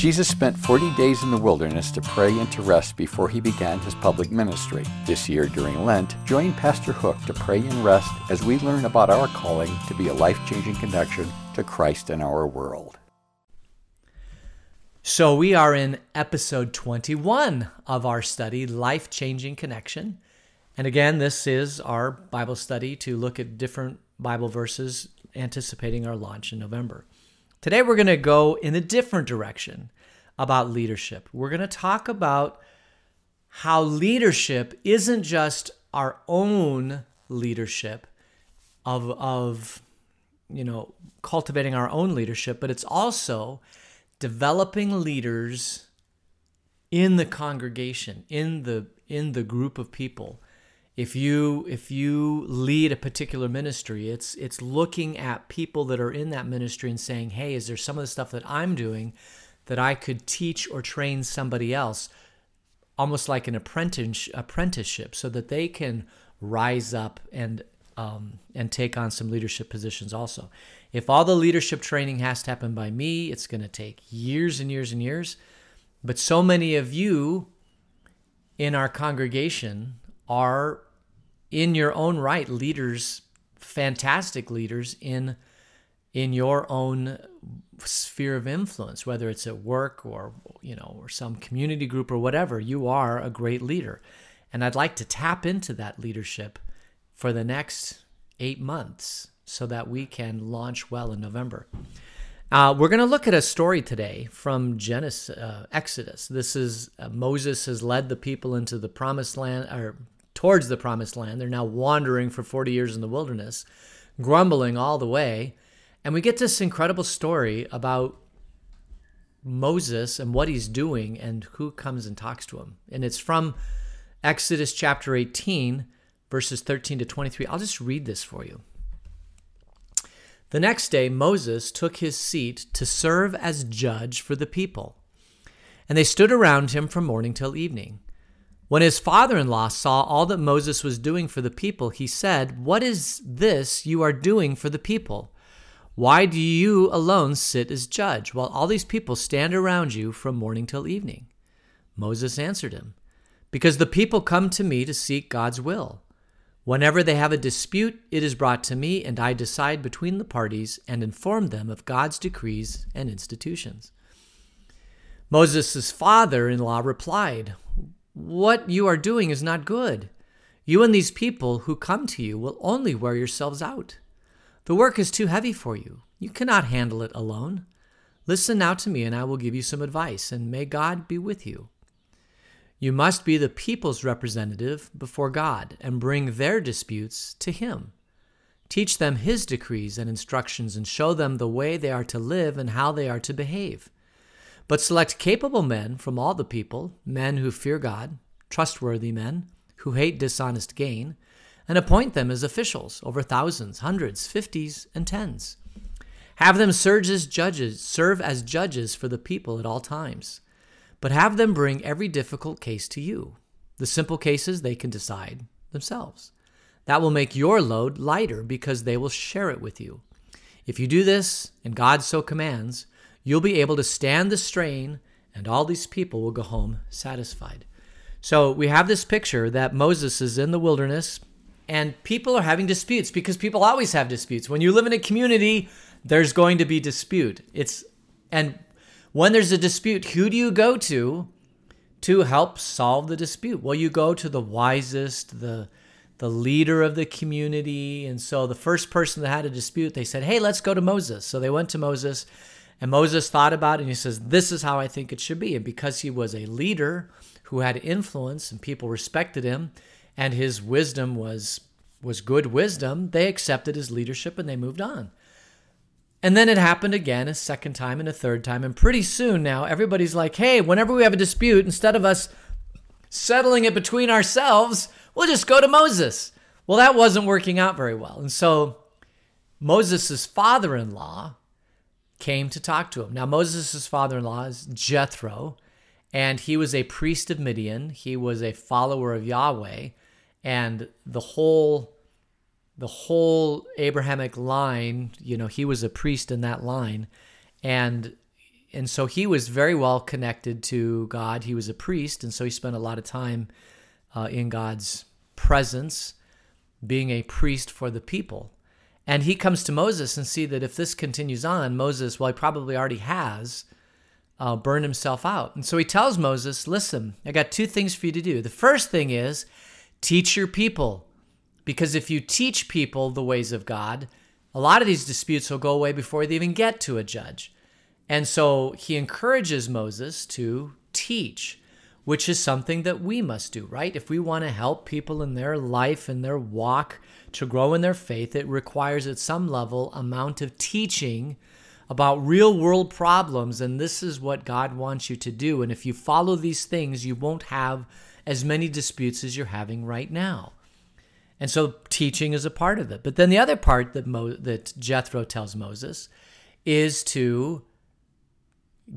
Jesus spent 40 days in the wilderness to pray and to rest before he began his public ministry. This year during Lent, join Pastor Hook to pray and rest as we learn about our calling to be a life changing connection to Christ in our world. So, we are in episode 21 of our study, Life Changing Connection. And again, this is our Bible study to look at different Bible verses anticipating our launch in November. Today, we're going to go in a different direction about leadership. We're going to talk about how leadership isn't just our own leadership of, of you know, cultivating our own leadership, but it's also developing leaders in the congregation, in the in the group of people if you if you lead a particular ministry it's it's looking at people that are in that ministry and saying hey is there some of the stuff that i'm doing that i could teach or train somebody else? Almost like an apprentice apprenticeship so that they can rise up and um, and take on some leadership positions also. If all the leadership training has to happen by me it's going to take years and years and years. But so many of you in our congregation are in your own right leaders fantastic leaders in in your own sphere of influence whether it's at work or you know or some community group or whatever you are a great leader and i'd like to tap into that leadership for the next 8 months so that we can launch well in november uh, we're going to look at a story today from Genesis, uh, Exodus. This is uh, Moses has led the people into the promised land, or towards the promised land. They're now wandering for 40 years in the wilderness, grumbling all the way. And we get this incredible story about Moses and what he's doing and who comes and talks to him. And it's from Exodus chapter 18, verses 13 to 23. I'll just read this for you. The next day, Moses took his seat to serve as judge for the people. And they stood around him from morning till evening. When his father in law saw all that Moses was doing for the people, he said, What is this you are doing for the people? Why do you alone sit as judge, while all these people stand around you from morning till evening? Moses answered him, Because the people come to me to seek God's will. Whenever they have a dispute, it is brought to me, and I decide between the parties and inform them of God's decrees and institutions. Moses' father in law replied, what you are doing is not good. You and these people who come to you will only wear yourselves out. The work is too heavy for you. You cannot handle it alone. Listen now to me, and I will give you some advice, and may God be with you. You must be the people's representative before God and bring their disputes to Him. Teach them His decrees and instructions and show them the way they are to live and how they are to behave. But select capable men from all the people, men who fear God, trustworthy men, who hate dishonest gain, and appoint them as officials over thousands, hundreds, fifties, and tens. Have them serve as judges, serve as judges for the people at all times. But have them bring every difficult case to you. The simple cases they can decide themselves. That will make your load lighter because they will share it with you. If you do this, and God so commands, you'll be able to stand the strain, and all these people will go home satisfied. So we have this picture that Moses is in the wilderness, and people are having disputes because people always have disputes. When you live in a community, there's going to be dispute. It's and when there's a dispute, who do you go to to help solve the dispute? Well, you go to the wisest, the the leader of the community. And so the first person that had a dispute, they said, "Hey, let's go to Moses." So they went to Moses and Moses thought about it and he says, This is how I think it should be. And because he was a leader who had influence and people respected him and his wisdom was was good wisdom, they accepted his leadership and they moved on. And then it happened again a second time and a third time. And pretty soon now, everybody's like, hey, whenever we have a dispute, instead of us settling it between ourselves, we'll just go to Moses. Well, that wasn't working out very well. And so Moses' father in law came to talk to him. Now, Moses' father in law is Jethro, and he was a priest of Midian. He was a follower of Yahweh, and the whole the whole Abrahamic line, you know, he was a priest in that line. And and so he was very well connected to God. He was a priest, and so he spent a lot of time uh, in God's presence, being a priest for the people. And he comes to Moses and see that if this continues on, Moses, well, he probably already has, uh, burned himself out. And so he tells Moses, listen, I got two things for you to do. The first thing is teach your people. Because if you teach people the ways of God, a lot of these disputes will go away before they even get to a judge. And so he encourages Moses to teach, which is something that we must do, right? If we want to help people in their life and their walk to grow in their faith, it requires at some level amount of teaching about real world problems and this is what God wants you to do and if you follow these things you won't have as many disputes as you're having right now. And so teaching is a part of it. But then the other part that Mo- that Jethro tells Moses is to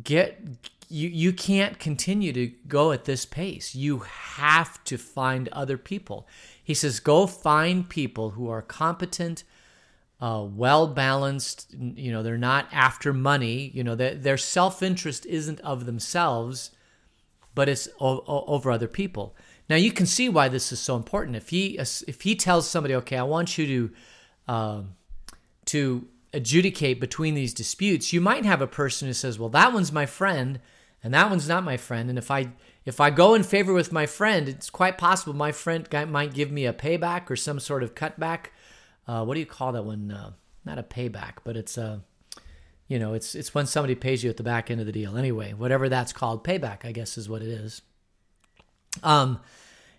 get you you can't continue to go at this pace. You have to find other people. He says go find people who are competent, uh, well balanced. You know they're not after money. You know their, their self interest isn't of themselves, but it's o- o- over other people. Now you can see why this is so important. If he if he tells somebody, okay, I want you to uh, to adjudicate between these disputes, you might have a person who says, well, that one's my friend and that one's not my friend, and if I if I go in favor with my friend, it's quite possible my friend might give me a payback or some sort of cutback. Uh, what do you call that one? Uh, not a payback, but it's a you know, it's it's when somebody pays you at the back end of the deal. Anyway, whatever that's called, payback, I guess is what it is um,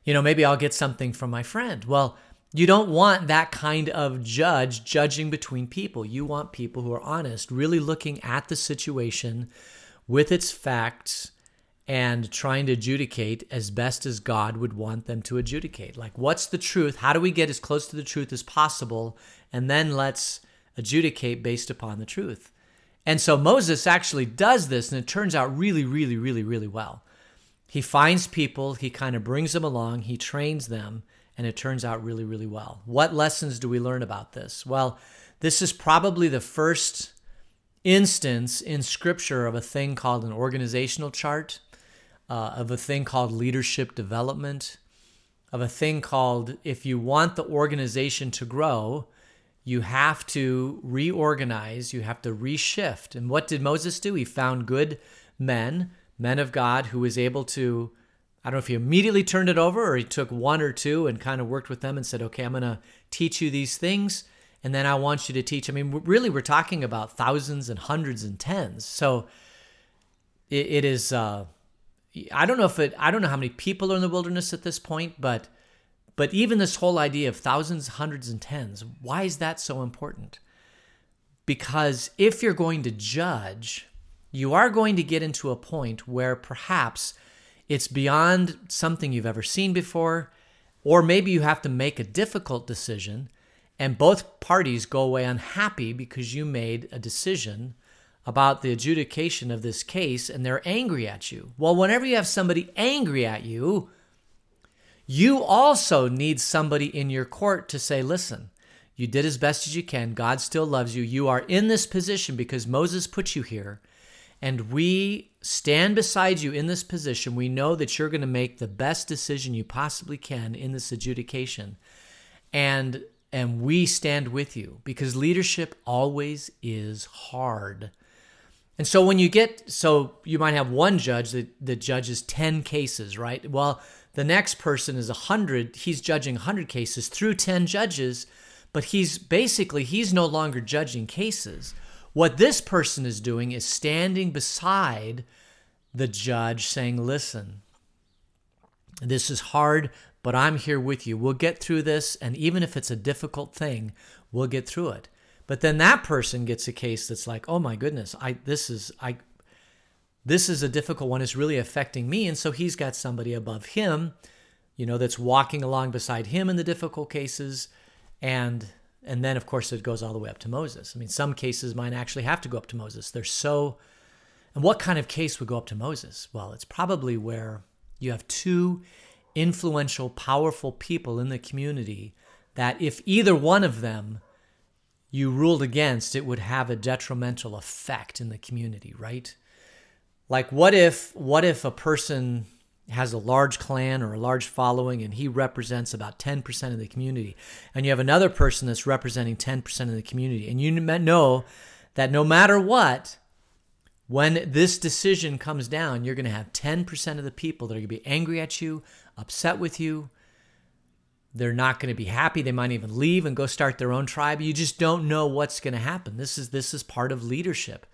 you know, maybe I'll get something from my friend. Well, you don't want that kind of judge judging between people. You want people who are honest, really looking at the situation with its facts and trying to adjudicate as best as God would want them to adjudicate. Like, what's the truth? How do we get as close to the truth as possible? And then let's adjudicate based upon the truth. And so Moses actually does this, and it turns out really, really, really, really well. He finds people, he kind of brings them along, he trains them, and it turns out really, really well. What lessons do we learn about this? Well, this is probably the first instance in Scripture of a thing called an organizational chart, uh, of a thing called leadership development, of a thing called if you want the organization to grow, you have to reorganize, you have to reshift. And what did Moses do? He found good men men of God who was able to, I don't know if he immediately turned it over or he took one or two and kind of worked with them and said, okay, I'm going to teach you these things. And then I want you to teach. I mean, really, we're talking about thousands and hundreds and tens. So it, it is, uh, I don't know if it, I don't know how many people are in the wilderness at this point, but, but even this whole idea of thousands, hundreds, and tens, why is that so important? Because if you're going to judge, you are going to get into a point where perhaps it's beyond something you've ever seen before, or maybe you have to make a difficult decision and both parties go away unhappy because you made a decision about the adjudication of this case and they're angry at you. Well, whenever you have somebody angry at you, you also need somebody in your court to say, listen, you did as best as you can. God still loves you. You are in this position because Moses put you here and we stand beside you in this position, we know that you're going to make the best decision you possibly can in this adjudication. And and we stand with you because leadership always is hard. And so when you get so you might have one judge that, that judges 10 cases, right? Well, the next person is 100, he's judging 100 cases through 10 judges, but he's basically he's no longer judging cases. What this person is doing is standing beside the judge saying, Listen, this is hard, but I'm here with you. We'll get through this. And even if it's a difficult thing, we'll get through it. But then that person gets a case that's like, oh my goodness, I this is I this is a difficult one. It's really affecting me. And so he's got somebody above him, you know, that's walking along beside him in the difficult cases. And and then, of course, it goes all the way up to Moses. I mean, some cases might actually have to go up to Moses. They're so. And what kind of case would go up to Moses? Well, it's probably where you have two influential, powerful people in the community that if either one of them you ruled against, it would have a detrimental effect in the community, right? Like what if what if a person has a large clan or a large following and he represents about 10% of the community and you have another person that's representing 10% of the community and you know that no matter what when this decision comes down you're going to have 10% of the people that are going to be angry at you upset with you they're not going to be happy they might even leave and go start their own tribe you just don't know what's going to happen this is this is part of leadership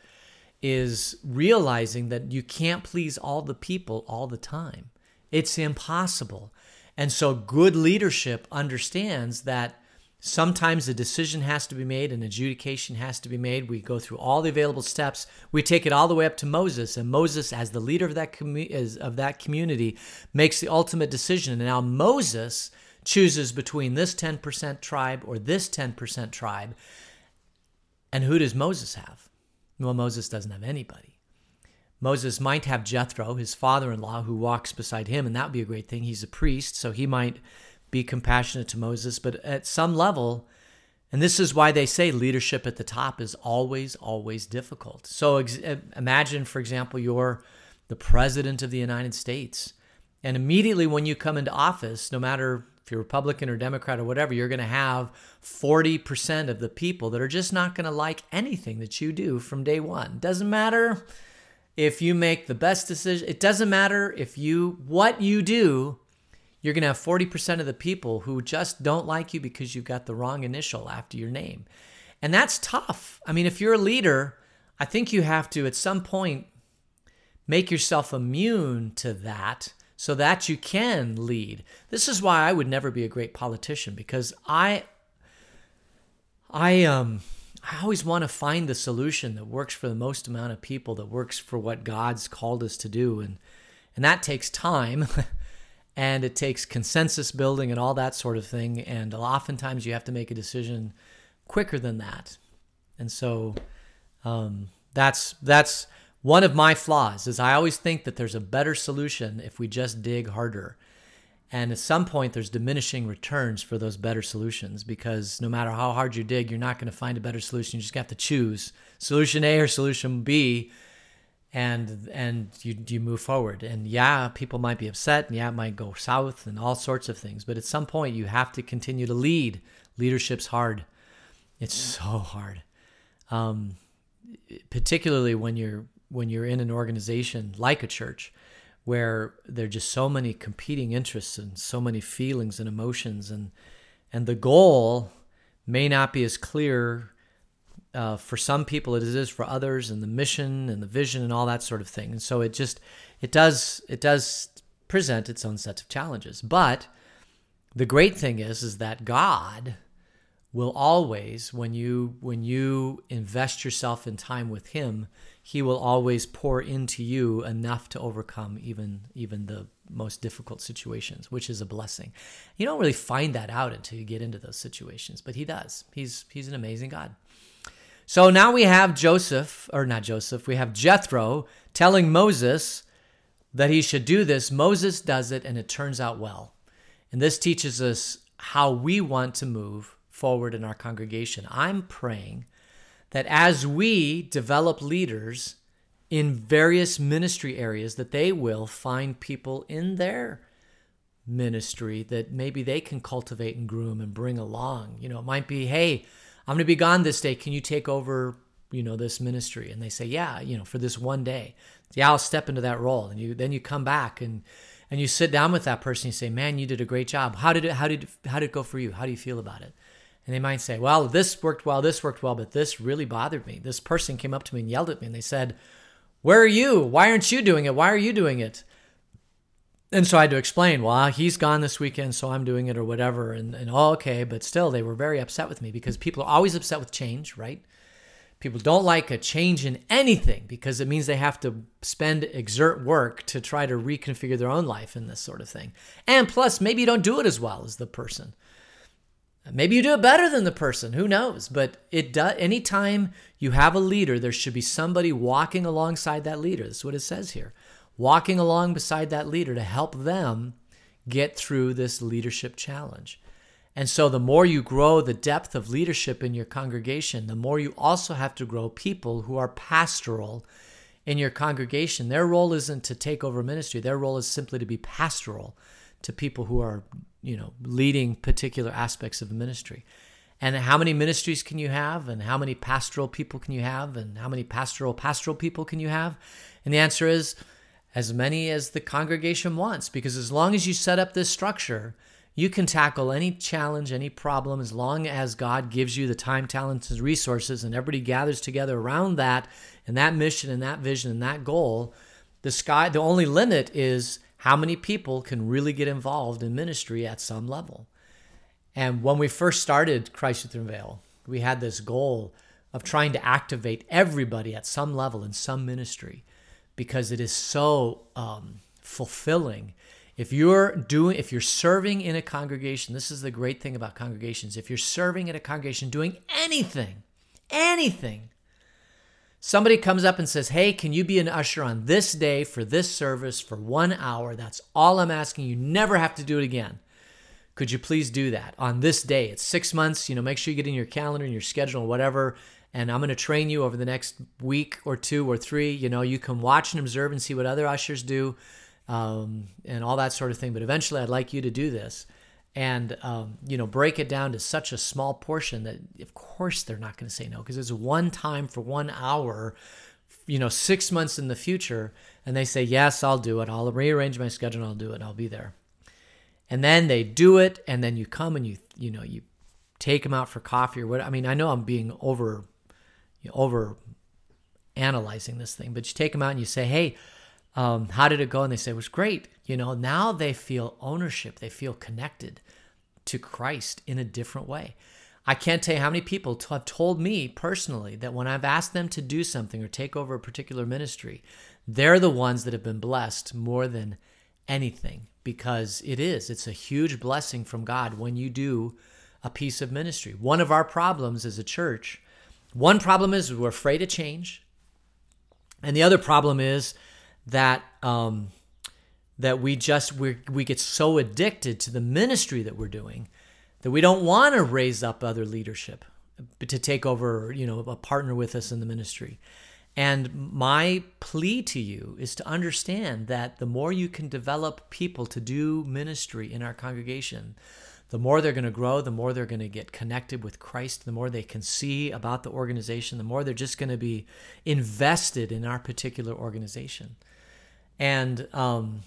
is realizing that you can't please all the people all the time. It's impossible. And so, good leadership understands that sometimes a decision has to be made, an adjudication has to be made. We go through all the available steps. We take it all the way up to Moses, and Moses, as the leader of that commu- of that community, makes the ultimate decision. And now Moses chooses between this 10% tribe or this 10% tribe. And who does Moses have? Well, Moses doesn't have anybody. Moses might have Jethro, his father in law, who walks beside him, and that would be a great thing. He's a priest, so he might be compassionate to Moses. But at some level, and this is why they say leadership at the top is always, always difficult. So ex- imagine, for example, you're the president of the United States. And immediately when you come into office, no matter if you're Republican or Democrat or whatever, you're going to have 40% of the people that are just not going to like anything that you do from day one. Doesn't matter if you make the best decision, it doesn't matter if you, what you do, you're going to have 40% of the people who just don't like you because you've got the wrong initial after your name. And that's tough. I mean, if you're a leader, I think you have to, at some point, make yourself immune to that so that you can lead. This is why I would never be a great politician because I I um I always want to find the solution that works for the most amount of people that works for what God's called us to do and and that takes time and it takes consensus building and all that sort of thing and oftentimes you have to make a decision quicker than that. And so um, that's that's one of my flaws is I always think that there's a better solution if we just dig harder. And at some point, there's diminishing returns for those better solutions because no matter how hard you dig, you're not going to find a better solution. You just have to choose solution A or solution B, and and you you move forward. And yeah, people might be upset, and yeah, it might go south, and all sorts of things. But at some point, you have to continue to lead. Leadership's hard. It's so hard, um, particularly when you're when you're in an organization like a church where there are just so many competing interests and so many feelings and emotions and and the goal may not be as clear uh, for some people it is for others and the mission and the vision and all that sort of thing. And so it just it does it does present its own sets of challenges. But the great thing is is that god will always when you when you invest yourself in time with him he will always pour into you enough to overcome even even the most difficult situations which is a blessing. You don't really find that out until you get into those situations but he does. He's he's an amazing god so now we have joseph or not joseph we have jethro telling moses that he should do this moses does it and it turns out well and this teaches us how we want to move forward in our congregation. I'm praying that as we develop leaders in various ministry areas that they will find people in their ministry that maybe they can cultivate and groom and bring along. You know, it might be, "Hey, I'm going to be gone this day. Can you take over, you know, this ministry?" And they say, "Yeah, you know, for this one day." Yeah, I'll step into that role. And you then you come back and and you sit down with that person. You say, "Man, you did a great job. How did it? How did how did it go for you? How do you feel about it?" And they might say, well, this worked well, this worked well, but this really bothered me. This person came up to me and yelled at me and they said, Where are you? Why aren't you doing it? Why are you doing it? And so I had to explain, well, he's gone this weekend, so I'm doing it or whatever. And, and oh, okay, but still, they were very upset with me because people are always upset with change, right? People don't like a change in anything because it means they have to spend, exert work to try to reconfigure their own life in this sort of thing. And plus, maybe you don't do it as well as the person. Maybe you do it better than the person, who knows? But it does anytime you have a leader, there should be somebody walking alongside that leader. That's what it says here. Walking along beside that leader to help them get through this leadership challenge. And so the more you grow the depth of leadership in your congregation, the more you also have to grow people who are pastoral in your congregation, their role isn't to take over ministry. Their role is simply to be pastoral to people who are, you know, leading particular aspects of ministry. And how many ministries can you have? And how many pastoral people can you have? And how many pastoral pastoral people can you have? And the answer is as many as the congregation wants, because as long as you set up this structure, you can tackle any challenge, any problem, as long as God gives you the time, talents, and resources, and everybody gathers together around that and that mission and that vision and that goal. The sky, the only limit is how many people can really get involved in ministry at some level. And when we first started Christ Within Vail, we had this goal of trying to activate everybody at some level in some ministry because it is so um, fulfilling. If you're doing, if you're serving in a congregation, this is the great thing about congregations. If you're serving in a congregation, doing anything, anything, somebody comes up and says, Hey, can you be an usher on this day for this service for one hour? That's all I'm asking. You never have to do it again. Could you please do that on this day? It's six months. You know, make sure you get in your calendar and your schedule whatever. And I'm going to train you over the next week or two or three. You know, you can watch and observe and see what other ushers do um, and all that sort of thing. But eventually, I'd like you to do this and um, you know break it down to such a small portion that of course they're not going to say no because it's one time for one hour you know six months in the future and they say yes i'll do it i'll rearrange my schedule and i'll do it i'll be there and then they do it and then you come and you you know you take them out for coffee or what i mean i know i'm being over you know, over analyzing this thing but you take them out and you say hey um, how did it go and they say it was great you know now they feel ownership they feel connected to christ in a different way i can't tell you how many people have told me personally that when i've asked them to do something or take over a particular ministry they're the ones that have been blessed more than anything because it is. It's a huge blessing from God when you do a piece of ministry. One of our problems as a church, one problem is we're afraid of change, and the other problem is that um, that we just we we get so addicted to the ministry that we're doing that we don't want to raise up other leadership to take over, you know, a partner with us in the ministry. And my plea to you is to understand that the more you can develop people to do ministry in our congregation, the more they're going to grow, the more they're going to get connected with Christ, the more they can see about the organization, the more they're just going to be invested in our particular organization. And, um,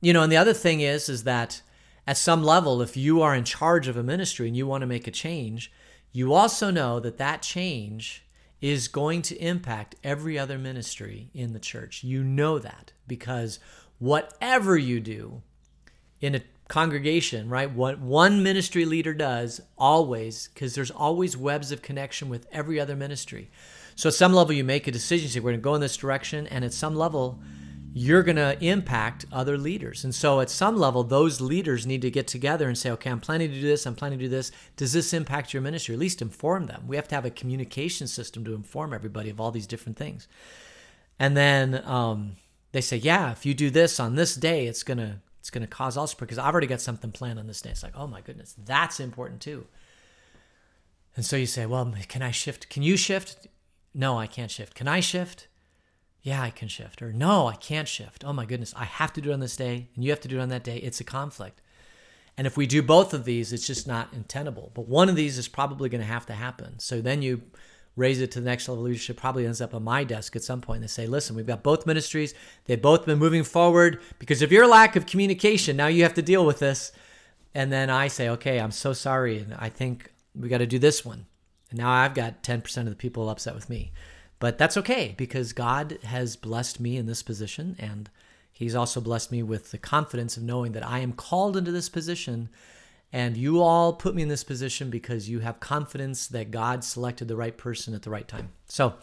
you know, and the other thing is, is that at some level, if you are in charge of a ministry and you want to make a change, you also know that that change is going to impact every other ministry in the church. You know that because whatever you do in a congregation, right? What one ministry leader does always, because there's always webs of connection with every other ministry. So at some level, you make a decision, say, we're going to go in this direction. And at some level, you're going to impact other leaders. And so at some level, those leaders need to get together and say, okay, I'm planning to do this, I'm planning to do this. Does this impact your ministry? At least inform them. We have to have a communication system to inform everybody of all these different things. And then um, they say, yeah, if you do this on this day, it's going to it's going to cause all because I've already got something planned on this day. It's like, oh my goodness, that's important too. And so you say, well, can I shift? Can you shift? No, I can't shift. Can I shift? yeah, I can shift, or no, I can't shift. Oh my goodness, I have to do it on this day, and you have to do it on that day. It's a conflict. And if we do both of these, it's just not untenable. But one of these is probably going to have to happen. So then you raise it to the next level of leadership, probably ends up on my desk at some point. They say, listen, we've got both ministries. They've both been moving forward because of your lack of communication. Now you have to deal with this. And then I say, okay, I'm so sorry. And I think we got to do this one. And now I've got 10% of the people upset with me. But that's okay because God has blessed me in this position and He's also blessed me with the confidence of knowing that I am called into this position and you all put me in this position because you have confidence that God selected the right person at the right time. So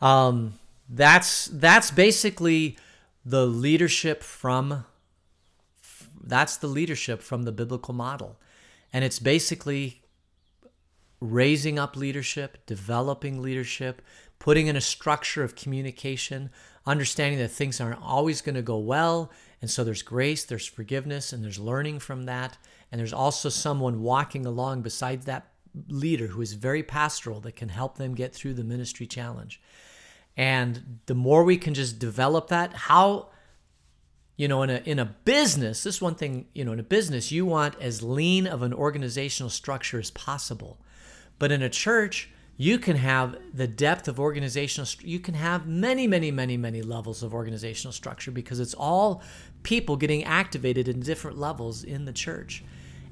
um, that's that's basically the leadership from that's the leadership from the biblical model. And it's basically raising up leadership, developing leadership, putting in a structure of communication, understanding that things aren't always going to go well. And so there's grace, there's forgiveness, and there's learning from that. And there's also someone walking along beside that leader who is very pastoral that can help them get through the ministry challenge. And the more we can just develop that, how you know in a in a business this one thing you know in a business you want as lean of an organizational structure as possible but in a church you can have the depth of organizational you can have many many many many levels of organizational structure because it's all people getting activated in different levels in the church.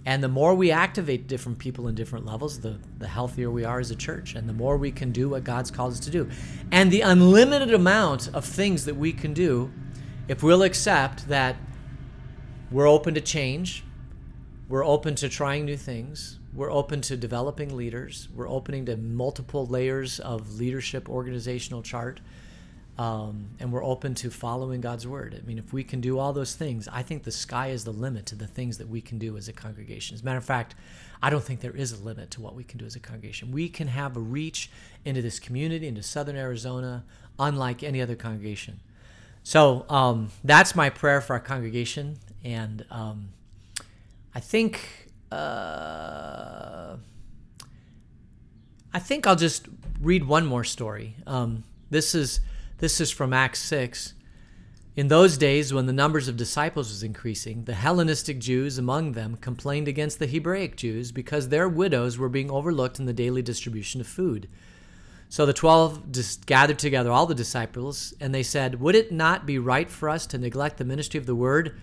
And the more we activate different people in different levels the the healthier we are as a church and the more we can do what God's called us to do. And the unlimited amount of things that we can do if we'll accept that we're open to change, we're open to trying new things, we're open to developing leaders, we're opening to multiple layers of leadership organizational chart, um, and we're open to following God's word. I mean, if we can do all those things, I think the sky is the limit to the things that we can do as a congregation. As a matter of fact, I don't think there is a limit to what we can do as a congregation. We can have a reach into this community, into southern Arizona, unlike any other congregation. So um, that's my prayer for our congregation, and um, I think uh, I think I'll just read one more story. Um, this is this is from Acts six. In those days, when the numbers of disciples was increasing, the Hellenistic Jews among them complained against the Hebraic Jews because their widows were being overlooked in the daily distribution of food. So the 12 just gathered together all the disciples, and they said, Would it not be right for us to neglect the ministry of the word?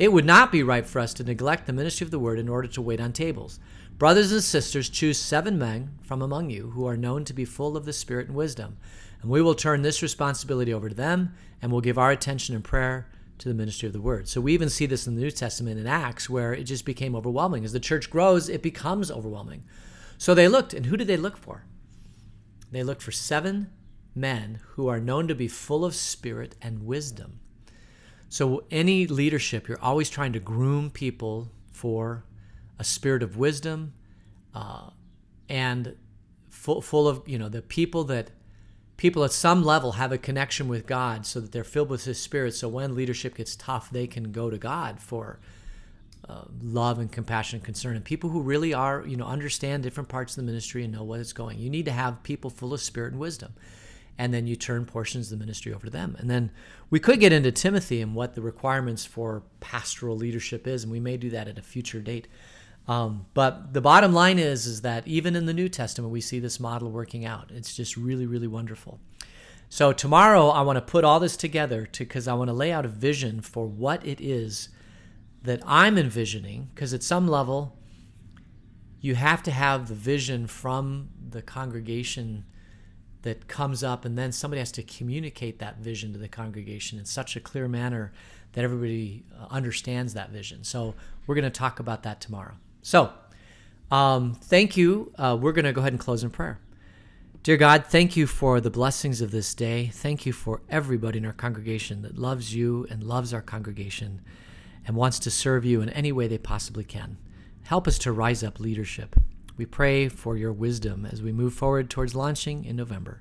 It would not be right for us to neglect the ministry of the word in order to wait on tables. Brothers and sisters, choose seven men from among you who are known to be full of the Spirit and wisdom, and we will turn this responsibility over to them, and will give our attention and prayer to the ministry of the word. So we even see this in the New Testament in Acts, where it just became overwhelming. As the church grows, it becomes overwhelming. So they looked, and who did they look for? They looked for seven men who are known to be full of spirit and wisdom. So, any leadership, you're always trying to groom people for a spirit of wisdom uh, and full, full of, you know, the people that people at some level have a connection with God so that they're filled with His Spirit. So, when leadership gets tough, they can go to God for uh, love and compassion and concern and people who really are you know understand different parts of the ministry and know what it's going you need to have people full of spirit and wisdom and then you turn portions of the ministry over to them. And then we could get into timothy and what the requirements for pastoral leadership is and we may do that at a future date. Um, but the bottom line is is that even in the new testament we see this model working out. It's just really really wonderful. So tomorrow i want to put all this together because i want to lay out a vision for what it is that I'm envisioning, because at some level, you have to have the vision from the congregation that comes up, and then somebody has to communicate that vision to the congregation in such a clear manner that everybody uh, understands that vision. So, we're going to talk about that tomorrow. So, um, thank you. Uh, we're going to go ahead and close in prayer. Dear God, thank you for the blessings of this day. Thank you for everybody in our congregation that loves you and loves our congregation and wants to serve you in any way they possibly can. Help us to rise up leadership. We pray for your wisdom as we move forward towards launching in November.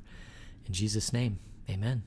In Jesus' name, amen.